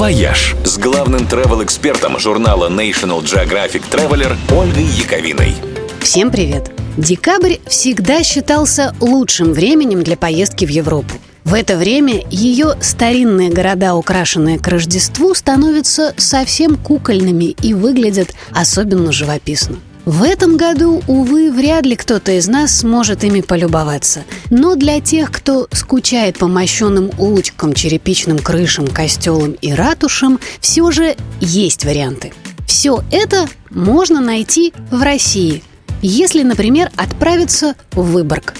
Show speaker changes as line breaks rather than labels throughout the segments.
«Вояж» с главным travel-экспертом журнала National Geographic Traveler Ольгой Яковиной.
Всем привет! Декабрь всегда считался лучшим временем для поездки в Европу. В это время ее старинные города, украшенные к Рождеству, становятся совсем кукольными и выглядят особенно живописно. В этом году, увы, вряд ли кто-то из нас сможет ими полюбоваться. Но для тех, кто скучает по мощенным улочкам, черепичным крышам, костелам и ратушам, все же есть варианты. Все это можно найти в России, если, например, отправиться в Выборг.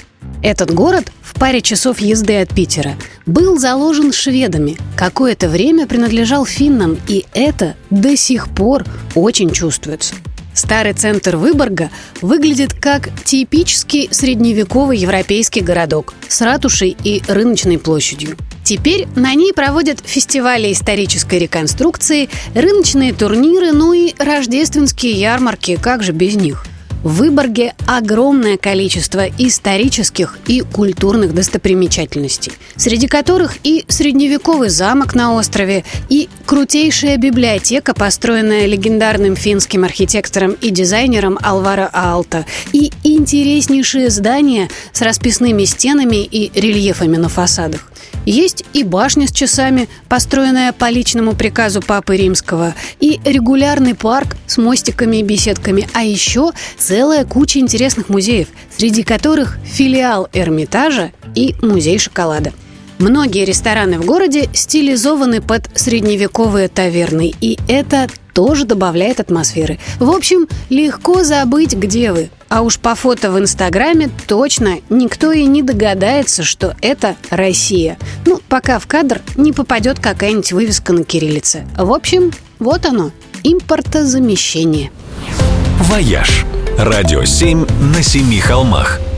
Этот город в паре часов езды от Питера был заложен шведами, какое-то время принадлежал финнам, и это до сих пор очень чувствуется – Старый центр Выборга выглядит как типический средневековый европейский городок с ратушей и рыночной площадью. Теперь на ней проводят фестивали исторической реконструкции, рыночные турниры, ну и рождественские ярмарки, как же без них. В Выборге огромное количество исторических и культурных достопримечательностей, среди которых и средневековый замок на острове, и крутейшая библиотека, построенная легендарным финским архитектором и дизайнером Алваро Алта, и интереснейшие здания с расписными стенами и рельефами на фасадах. Есть и башня с часами, построенная по личному приказу Папы Римского, и регулярный парк с мостиками и беседками, а еще целая куча интересных музеев, среди которых филиал Эрмитажа и музей шоколада. Многие рестораны в городе стилизованы под средневековые таверны, и это тоже добавляет атмосферы. В общем, легко забыть, где вы. А уж по фото в Инстаграме точно никто и не догадается, что это Россия. Ну, пока в кадр не попадет какая-нибудь вывеска на кириллице. В общем, вот оно, импортозамещение.
«Вояж» – радио 7 на семи холмах –